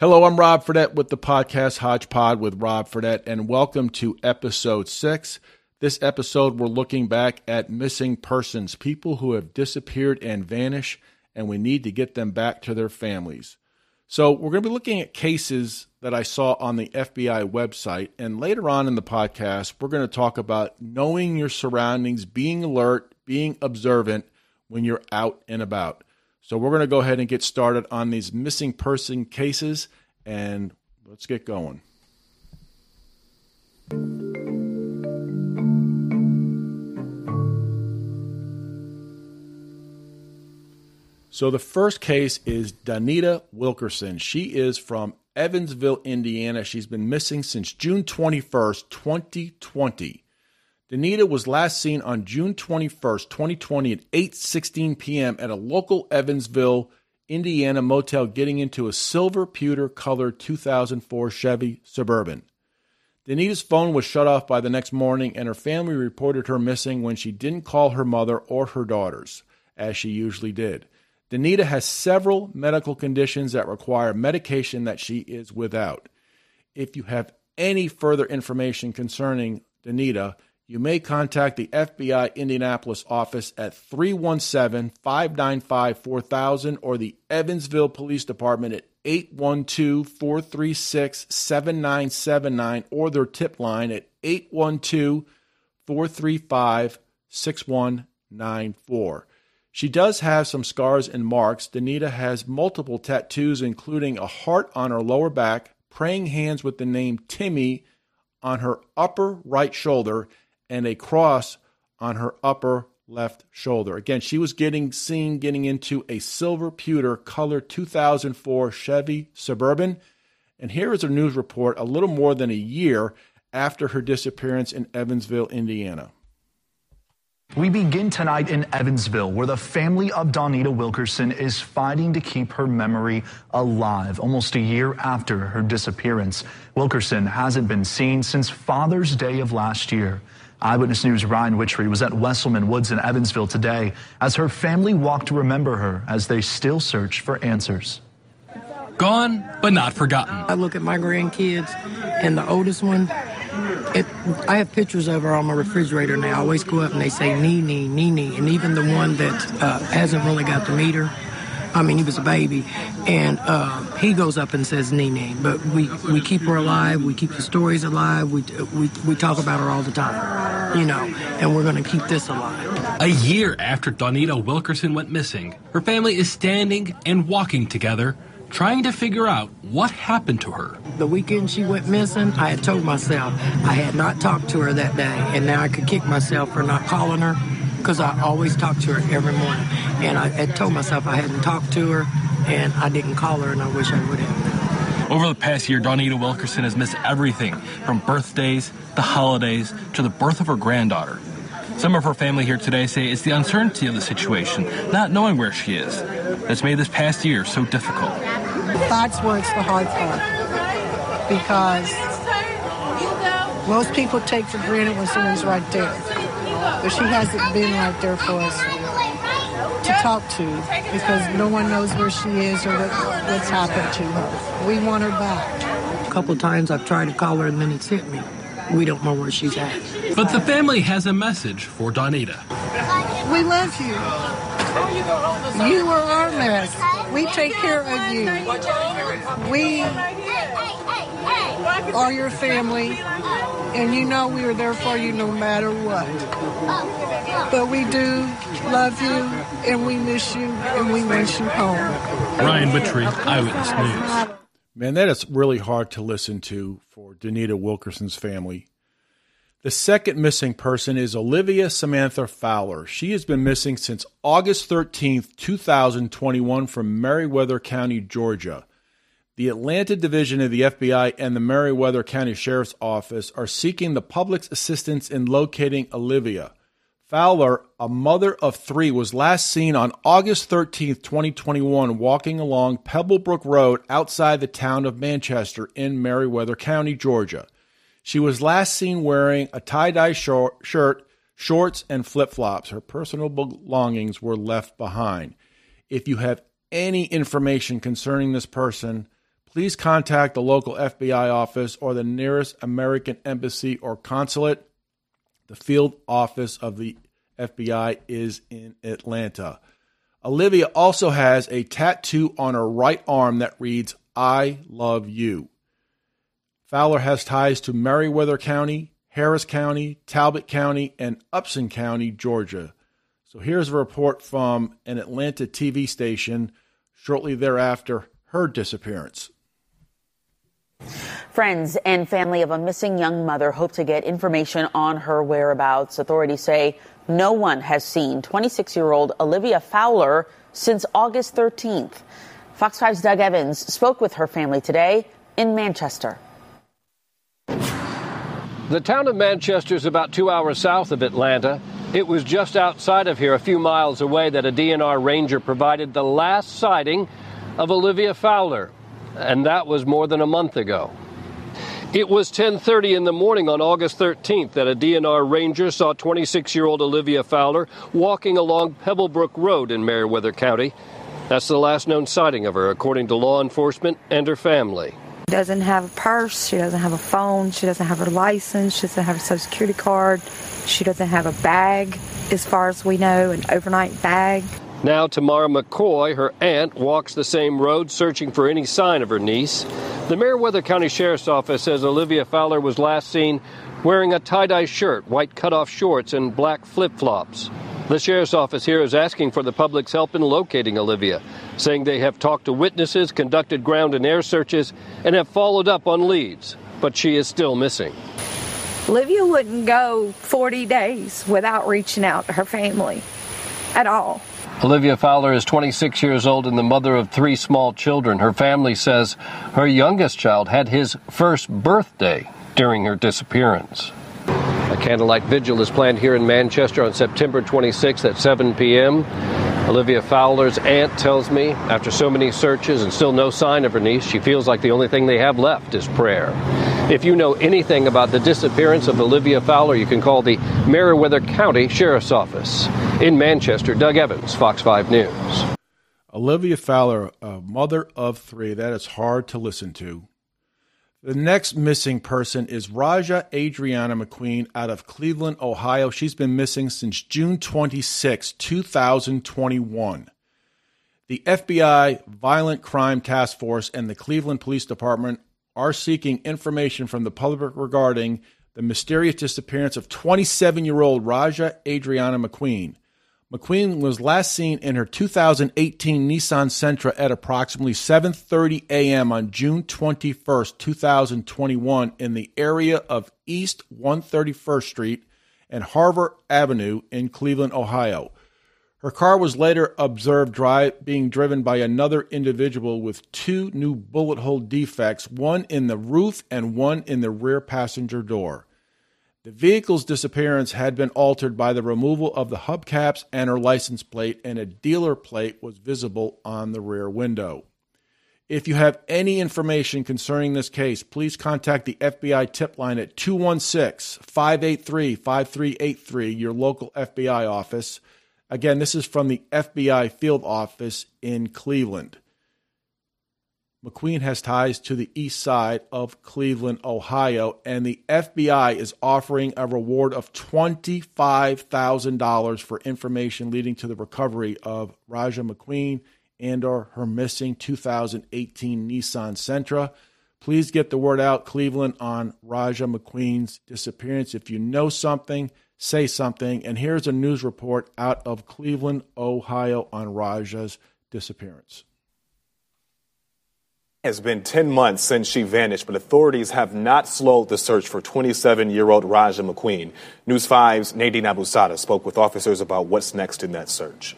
Hello, I'm Rob Fredette with the podcast Hodgepod with Rob Fredette, and welcome to episode six. This episode, we're looking back at missing persons, people who have disappeared and vanished, and we need to get them back to their families. So, we're going to be looking at cases that I saw on the FBI website, and later on in the podcast, we're going to talk about knowing your surroundings, being alert, being observant when you're out and about. So we're going to go ahead and get started on these missing person cases and let's get going. So the first case is Dawnita Wilkerson. She is from Evansville, Indiana. She's been missing since June 21st, 2020. Dawnita was last seen on June 21st, 2020 at 8:16 p.m. at a local Evansville, Indiana motel getting into a silver pewter colored 2004 Chevy Suburban. Dawnita's phone was shut off by the next morning and her family reported her missing when she didn't call her mother or her daughters as she usually did. Dawnita has several medical conditions that require medication that she is without. If you have any further information concerning Dawnita, you may contact the FBI Indianapolis office at 317 595 4000 or the Evansville Police Department at 812 436 7979 or their tip line at 812 435 6194. She does have some scars and marks. Dawnita has multiple tattoos, including a heart on her lower back, praying hands with the name Timmy on her upper right shoulder, and a cross on her upper left shoulder. Again, she was getting seen getting into a silver pewter color 2004 Chevy Suburban. And here is a news report a little more than a year after her disappearance in Evansville, Indiana. We begin tonight in Evansville, where the family of Dawnita Wilkerson is fighting to keep her memory alive almost a year after her disappearance. Wilkerson hasn't been seen since Father's Day of last year. Eyewitness News' Ryan Witchery was at Wesselman Woods in Evansville today as her family walked to remember her as they still search for answers. Gone, but not forgotten. I look at my grandkids, and the oldest one, it, I have pictures of her on my refrigerator now. I always go up and they say Nene, Nene, and even the one that uh, hasn't really got to meet her. I mean, he was a baby, and uh, he goes up and says Nene. But we, we keep her alive. We keep the stories alive. We, we, we talk about her all the time, you know, and we're going to keep this alive. A year after Dawnita Wilkerson went missing, her family is standing and walking together, trying to figure out what happened to her. The weekend she went missing, I had told myself I had not talked to her that day, and now I could kick myself for not calling her because I always talk to her every morning. And I had told myself I hadn't talked to her, and I didn't call her, and I wish I would have. Over the past year, Dawnita Wilkerson has missed everything from birthdays, the holidays, to the birth of her granddaughter. Some of her family here today say it's the uncertainty of the situation, not knowing where she is, that's made this past year so difficult. That's where it's the hard part. Because most people take for granted when someone's right there. But she hasn't been right there for us to talk to because no one knows where she is or what, what's happened to her. We want her back. A couple times I've tried to call her and then it's hit me. We don't know where she's at. But the family has a message for Dawnita. We love you. You are our mess. We take care of you. We are your family, and you know we are there for you no matter what. But we do love you, and we miss you, and we want you home. Ryan Witchery, Eyewitness News. Man, that is really hard to listen to for Dawnita Wilkerson's family. The second missing person is Olivia Samantha Fowler. She has been missing since August 13th, 2021 from Meriwether County, Georgia. The Atlanta Division of the FBI and the Meriwether County Sheriff's Office are seeking the public's assistance in locating Olivia. Fowler, a mother of three, was last seen on August 13th, 2021, walking along Pebblebrook Road outside the town of Manchester in Meriwether County, Georgia. She was last seen wearing a tie dye short, shirt, shorts, and flip flops. Her personal belongings were left behind. If you have any information concerning this person, please contact the local FBI office or the nearest American embassy or consulate. The field office of the FBI is in Atlanta. Olivia also has a tattoo on her right arm that reads, I love you. Fowler has ties to Meriwether County, Harris County, Talbot County, and Upson County, Georgia. So here's a report from an Atlanta TV station shortly thereafter her disappearance. Friends and family of a missing young mother hope to get information on her whereabouts. Authorities say no one has seen 26 year old Olivia Fowler since August 13th. Fox 5's Doug Evans spoke with her family today in Manchester. The town of Manchester is about two hours south of Atlanta. It was just outside of here, a few miles away, that a DNR ranger provided the last sighting of Olivia Fowler, and that was more than a month ago. It was 10:30 in the morning on August 13th that a DNR ranger saw 26-year-old Olivia Fowler walking along Pebblebrook Road in Meriwether County. That's the last known sighting of her, according to law enforcement and her family. Doesn't have a purse. She doesn't have a phone. She doesn't have her license. She doesn't have a social security card. She doesn't have a bag, as far as we know, an overnight bag. Now, Tamara McCoy, her aunt, walks the same road searching for any sign of her niece. The Meriwether County Sheriff's Office says Olivia Fowler was last seen wearing a tie dye shirt, white cutoff shorts, and black flip flops. The Sheriff's Office here is asking for the public's help in locating Olivia, saying they have talked to witnesses, conducted ground and air searches, and have followed up on leads. But she is still missing. Olivia wouldn't go 40 days without reaching out to her family at all. Olivia Fowler is 26 years old and the mother of three small children. Her family says her youngest child had his first birthday during her disappearance. A candlelight vigil is planned here in Manchester on September 26th at 7 p.m. Olivia Fowler's aunt tells me after so many searches and still no sign of her niece, she feels like the only thing they have left is prayer. If you know anything about the disappearance of Olivia Fowler, you can call the Meriwether County Sheriff's Office. In Manchester, Doug Evans, Fox 5 News. Olivia Fowler, a mother of three, that is hard to listen to. The next missing person is Rajah Adriana McQueen out of Cleveland, Ohio. She's been missing since June 26, 2021. The FBI Violent Crime Task Force and the Cleveland Police Department are seeking information from the public regarding the mysterious disappearance of 27 year old Rajah Adriana McQueen. McQueen was last seen in her 2018 Nissan Sentra at approximately 7:30 a.m. on June 21, 2021 in the area of East 131st Street and Harvard Avenue in Cleveland, Ohio. Her car was later observed drive, being driven by another individual with two new bullet hole defects, one in the roof and one in the rear passenger door. The vehicle's disappearance had been altered by the removal of the hubcaps and her license plate, and a dealer plate was visible on the rear window. If you have any information concerning this case, please contact the FBI tip line at 216 583 5383, your local FBI office. Again, this is from the FBI field office in Cleveland. McQueen has ties to the east side of Cleveland, Ohio, and the FBI is offering a reward of $25,000 for information leading to the recovery of Rajah McQueen and or her missing 2018 Nissan Sentra. Please get the word out, Cleveland, on Rajah McQueen's disappearance. If you know something, say something. And here's a news report out of Cleveland, Ohio on Rajah's disappearance has been 10 months since she vanished, but authorities have not slowed the search for 27 year old Rajah McQueen. News 5's Nadine Abusada spoke with officers about what's next in that search.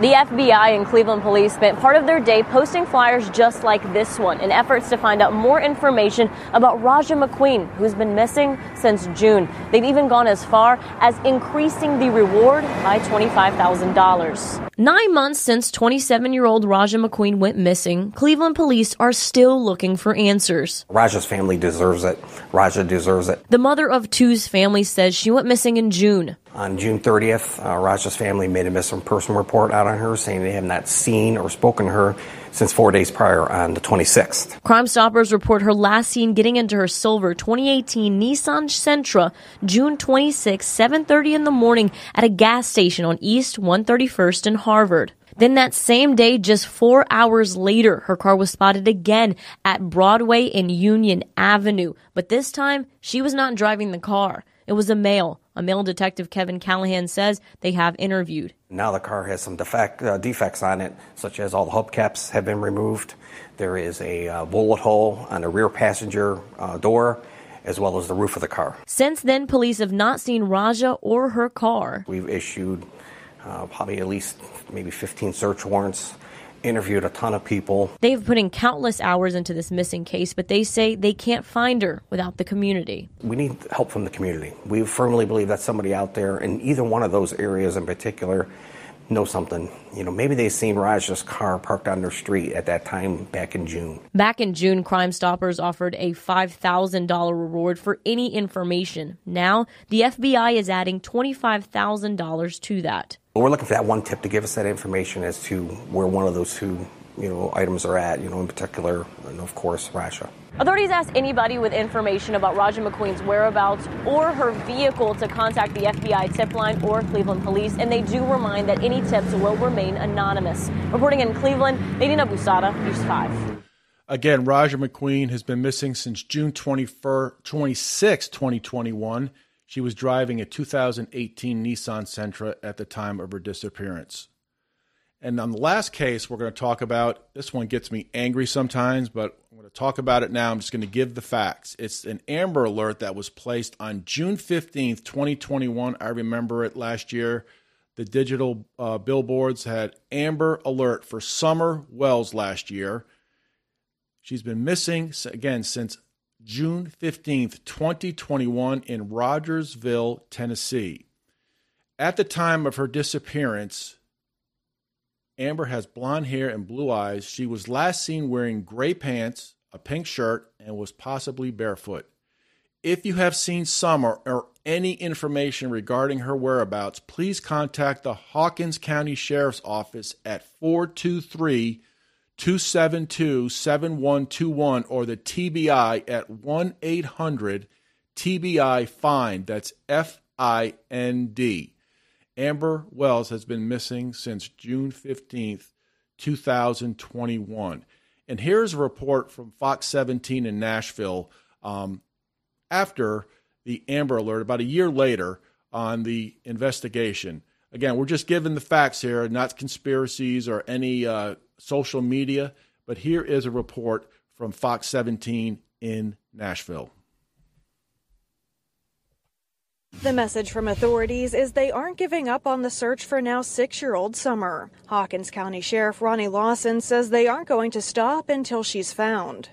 The FBI and Cleveland police spent part of their day posting flyers just like this one in efforts to find out more information about Rajah McQueen, who's been missing since June. They've even gone as far as increasing the reward by $25,000. Nine months since 27 year old Rajah McQueen went missing, Cleveland police are still looking for answers. Rajah's family deserves it. Rajah deserves it. The mother of two's family says she went missing in June. On June 30th, uh, Rajah's family made a missing person report out on her, saying they have not seen or spoken to her since four days prior on the 26th. Crime Stoppers report her last seen getting into her silver 2018 Nissan Sentra June 26, 7:30 in the morning at a gas station on East 131st in Harvard. Then that same day, just four hours later, her car was spotted again at Broadway and Union Avenue. But this time, she was not driving the car. It was a male. A male detective, Kevin Callahan, says they have interviewed. Now the car has some defect, uh, defects on it, such as all the hubcaps have been removed. There is a uh, bullet hole on the rear passenger uh, door, as well as the roof of the car. Since then, police have not seen Rajah or her car. We've issued uh, probably at least maybe 15 search warrants interviewed a ton of people. They've put in countless hours into this missing case, but they say they can't find her without the community. We need help from the community. We firmly believe that somebody out there in either one of those areas in particular know something. You know, maybe they seen Raj's car parked on their street at that time back in June. Back in June, Crime Stoppers offered a $5,000 reward for any information. Now, the FBI is adding $25,000 to that. We're looking for that one tip to give us that information as to where one of those two you know, items are at, you know, in particular, and of course, Rajah. Authorities asked anybody with information about Rajah McQueen's whereabouts or her vehicle to contact the FBI tip line or Cleveland police, and they do remind that any tips will remain anonymous. Reporting in Cleveland, Nadine Abusada, News 5. Again, Rajah McQueen has been missing since June 24, 26, 2021. She was driving a 2018 Nissan Sentra at the time of her disappearance. And on the last case we're going to talk about, this one gets me angry sometimes, but I'm going to talk about it now. I'm just going to give the facts. It's an Amber Alert that was placed on June 15th, 2021. I remember it last year. The digital uh, billboards had Amber Alert for Summer Wells last year. She's been missing, again, since June 15th, 2021, in Rogersville, Tennessee. At the time of her disappearance, Amber has blonde hair and blue eyes. She was last seen wearing gray pants, a pink shirt, and was possibly barefoot. If you have seen Summer or any information regarding her whereabouts, please contact the Hawkins County Sheriff's Office at 423 272 7121 or the TBI at 1 800 TBI FIND. That's F I N D. Amber Wells has been missing since June 15th, 2021. And here's a report from Fox 17 in Nashville um, after the Amber Alert, about a year later, on the investigation. Again, we're just giving the facts here, not conspiracies or any uh, social media, but here is a report from Fox 17 in Nashville. The message from authorities is they aren't giving up on the search for now six year old Summer. Hawkins County Sheriff Ronnie Lawson says they aren't going to stop until she's found.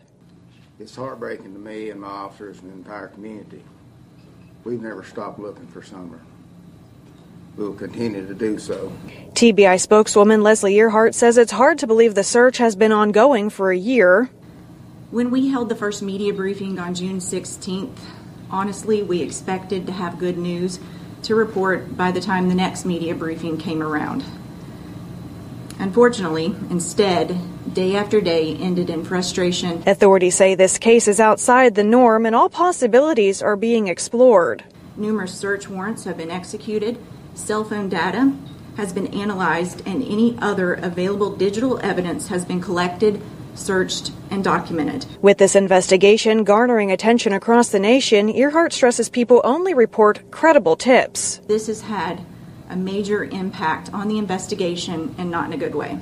It's heartbreaking to me and my officers and the entire community. We've never stopped looking for Summer. We will continue to do so. TBI spokeswoman Leslie Earhart says it's hard to believe the search has been ongoing for a year. When we held the first media briefing on June 16th, honestly, we expected to have good news to report by the time the next media briefing came around. Unfortunately, instead, day after day ended in frustration. Authorities say this case is outside the norm and all possibilities are being explored. Numerous search warrants have been executed, cell phone data has been analyzed, and any other available digital evidence has been collected, searched, and documented. With this investigation garnering attention across the nation, Earhart stresses people only report credible tips. This has had a major impact on the investigation and not in a good way.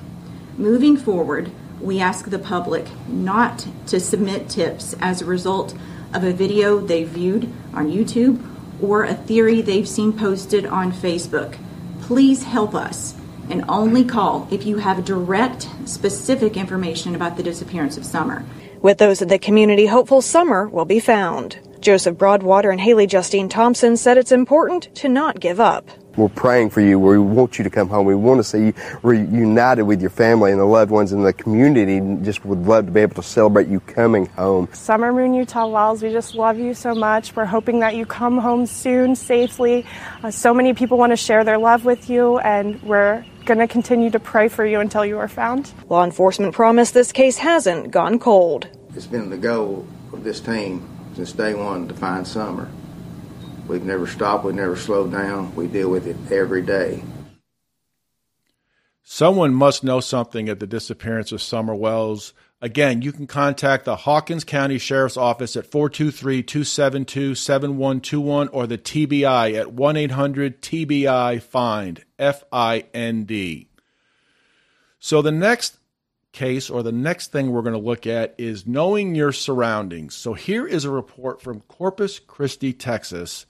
Moving forward, we ask the public not to submit tips as a result of a video they viewed on YouTube or a theory they've seen posted on Facebook. Please help us and only call if you have direct, specific information about the disappearance of Summer. With those in the community hopeful Summer will be found. Joseph Broadwater and Haley Justine Thompson said it's important to not give up. We're praying for you. We want you to come home. We want to see you reunited with your family and the loved ones in the community. And just would love to be able to celebrate you coming home. Summer Moon Utah Wells, we just love you so much. We're hoping that you come home soon, safely. Uh, so many people want to share their love with you, and we're going to continue to pray for you until you are found. Law enforcement promise this case hasn't gone cold. It's been the goal of this team since day one to find Summer. We've never stopped, we've never slowed down. We deal with it every day. Someone must know something at the disappearance of Summer Wells. Again, you can contact the Hawkins County Sheriff's Office at 423 272 7121 or the TBI at 1 800 TBI FIND, F I N D. So the next case or the next thing we're going to look at is knowing your surroundings. So here is a report from Corpus Christi, Texas.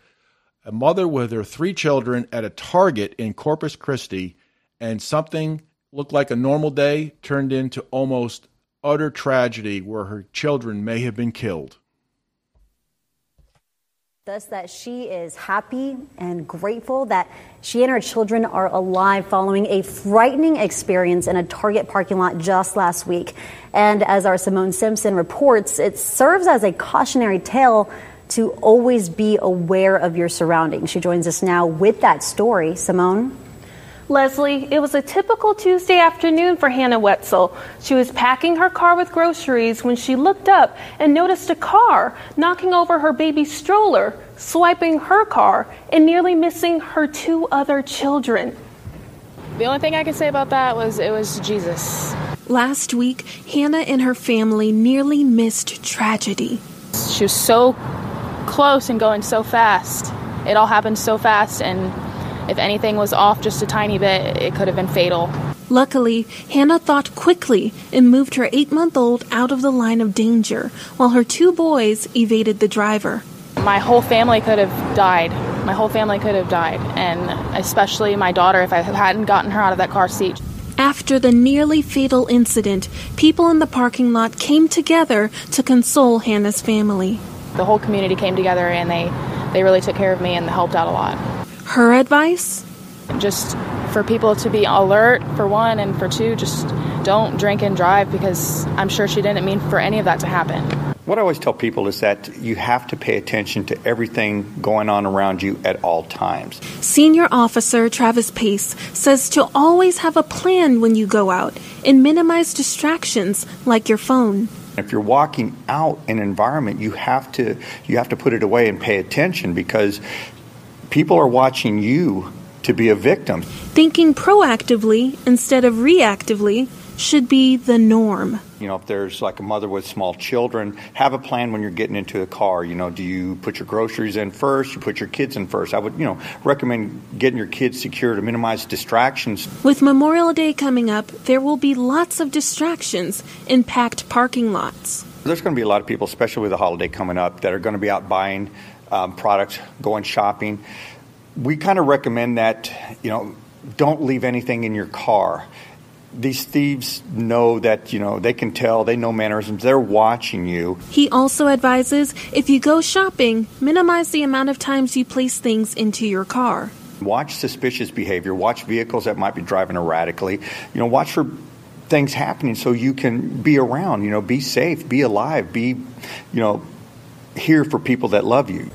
A mother with her three children at a Target in Corpus Christi, and something looked like a normal day turned into almost utter tragedy where her children may have been killed. Thus, that she is happy and grateful that she and her children are alive following a frightening experience in a Target parking lot just last week. And as our Simone Simpson reports, it serves as a cautionary tale to always be aware of your surroundings. She joins us now with that story. Simone? Leslie, it was a typical Tuesday afternoon for Hannah Wetzel. She was packing her car with groceries when she looked up and noticed a car knocking over her baby stroller, swiping her car, and nearly missing her two other children. The only thing I can say about that was it was Jesus. Last week, Hannah and her family nearly missed tragedy. She was so close and going so fast. It all happened so fast, and if anything was off just a tiny bit, it could have been fatal. Luckily, Hannah thought quickly and moved her eight month old out of the line of danger, while her two boys evaded the driver. My whole family could have died. My whole family could have died, and especially my daughter if I hadn't gotten her out of that car seat. After the nearly fatal incident, people in the parking lot came together to console Hannah's family. The whole community came together and they, they really took care of me and helped out a lot. Her advice? Just for people to be alert, for one, and for two, just don't drink and drive because I'm sure she didn't mean for any of that to happen. What I always tell people is that you have to pay attention to everything going on around you at all times. Senior Officer Travis Pace says to always have a plan when you go out and minimize distractions like your phone. If you're walking out an environment, you have to you have to put it away and pay attention because people are watching you to be a victim. Thinking proactively instead of reactively should be the norm. You know, if there's like a mother with small children, have a plan when you're getting into the car. You know, do you put your groceries in first? You put your kids in first? I would, you know, recommend getting your kids secure to minimize distractions. With Memorial Day coming up, there will be lots of distractions in packed parking lots. There's going to be a lot of people, especially with the holiday coming up, that are going to be out buying um, products, going shopping. We kind of recommend that, you know, don't leave anything in your car these thieves know that you know they can tell they know mannerisms they're watching you. He also advises if you go shopping minimize the amount of times you place things into your car. Watch suspicious behavior watch vehicles that might be driving erratically. You know watch for things happening so you can be around you know be safe be alive be you know here for people that love you.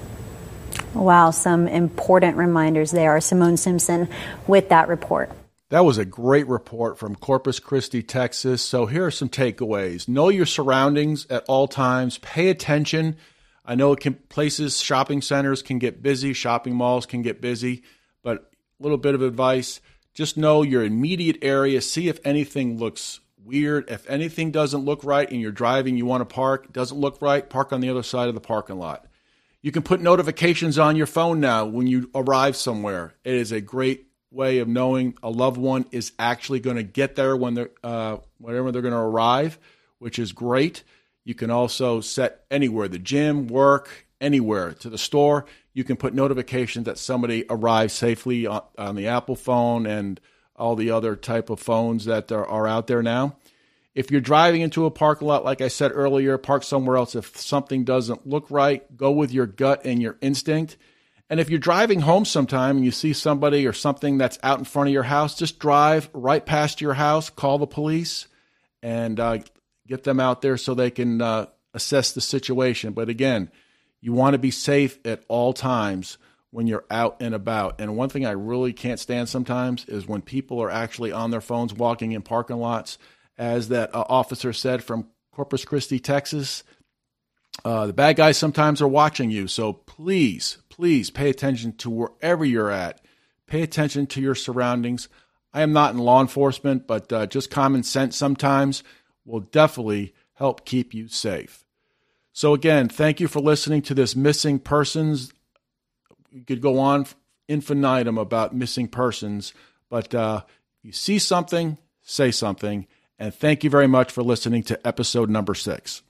Wow some important reminders there. Simone simpson with that report that was a great report from Corpus Christi, Texas. So here are some takeaways. Know your surroundings at all times. Pay attention. I know can, places, shopping centers can get busy, shopping malls can get busy, but a little bit of advice. Just know your immediate area. See if anything looks weird. If anything doesn't look right and you're driving, you want to park, doesn't look right, park on the other side of the parking lot. You can put notifications on your phone now when you arrive somewhere. It is a great way of knowing a loved one is actually going to get there when they're uh, whenever they're going to arrive, which is great. You can also set anywhere the gym, work, anywhere to the store. You can put notifications that somebody arrived safely on, on the Apple phone and all the other type of phones that are out there now. If you're driving into a parking lot, like I said earlier, park somewhere else. If something doesn't look right, go with your gut and your instinct And if you're driving home sometime and you see somebody or something that's out in front of your house, just drive right past your house, call the police, and uh, get them out there so they can uh, assess the situation. But again, you want to be safe at all times when you're out and about. And one thing I really can't stand sometimes is when people are actually on their phones walking in parking lots. As that uh, officer said from Corpus Christi, Texas, uh, the bad guys sometimes are watching you. So please, please pay attention to wherever you're at. Pay attention to your surroundings. I am not in law enforcement, but uh, just common sense sometimes will definitely help keep you safe. So, again, thank you for listening to this missing persons. You could go on infinitum about missing persons, but uh, you see something, say something. And thank you very much for listening to episode number six.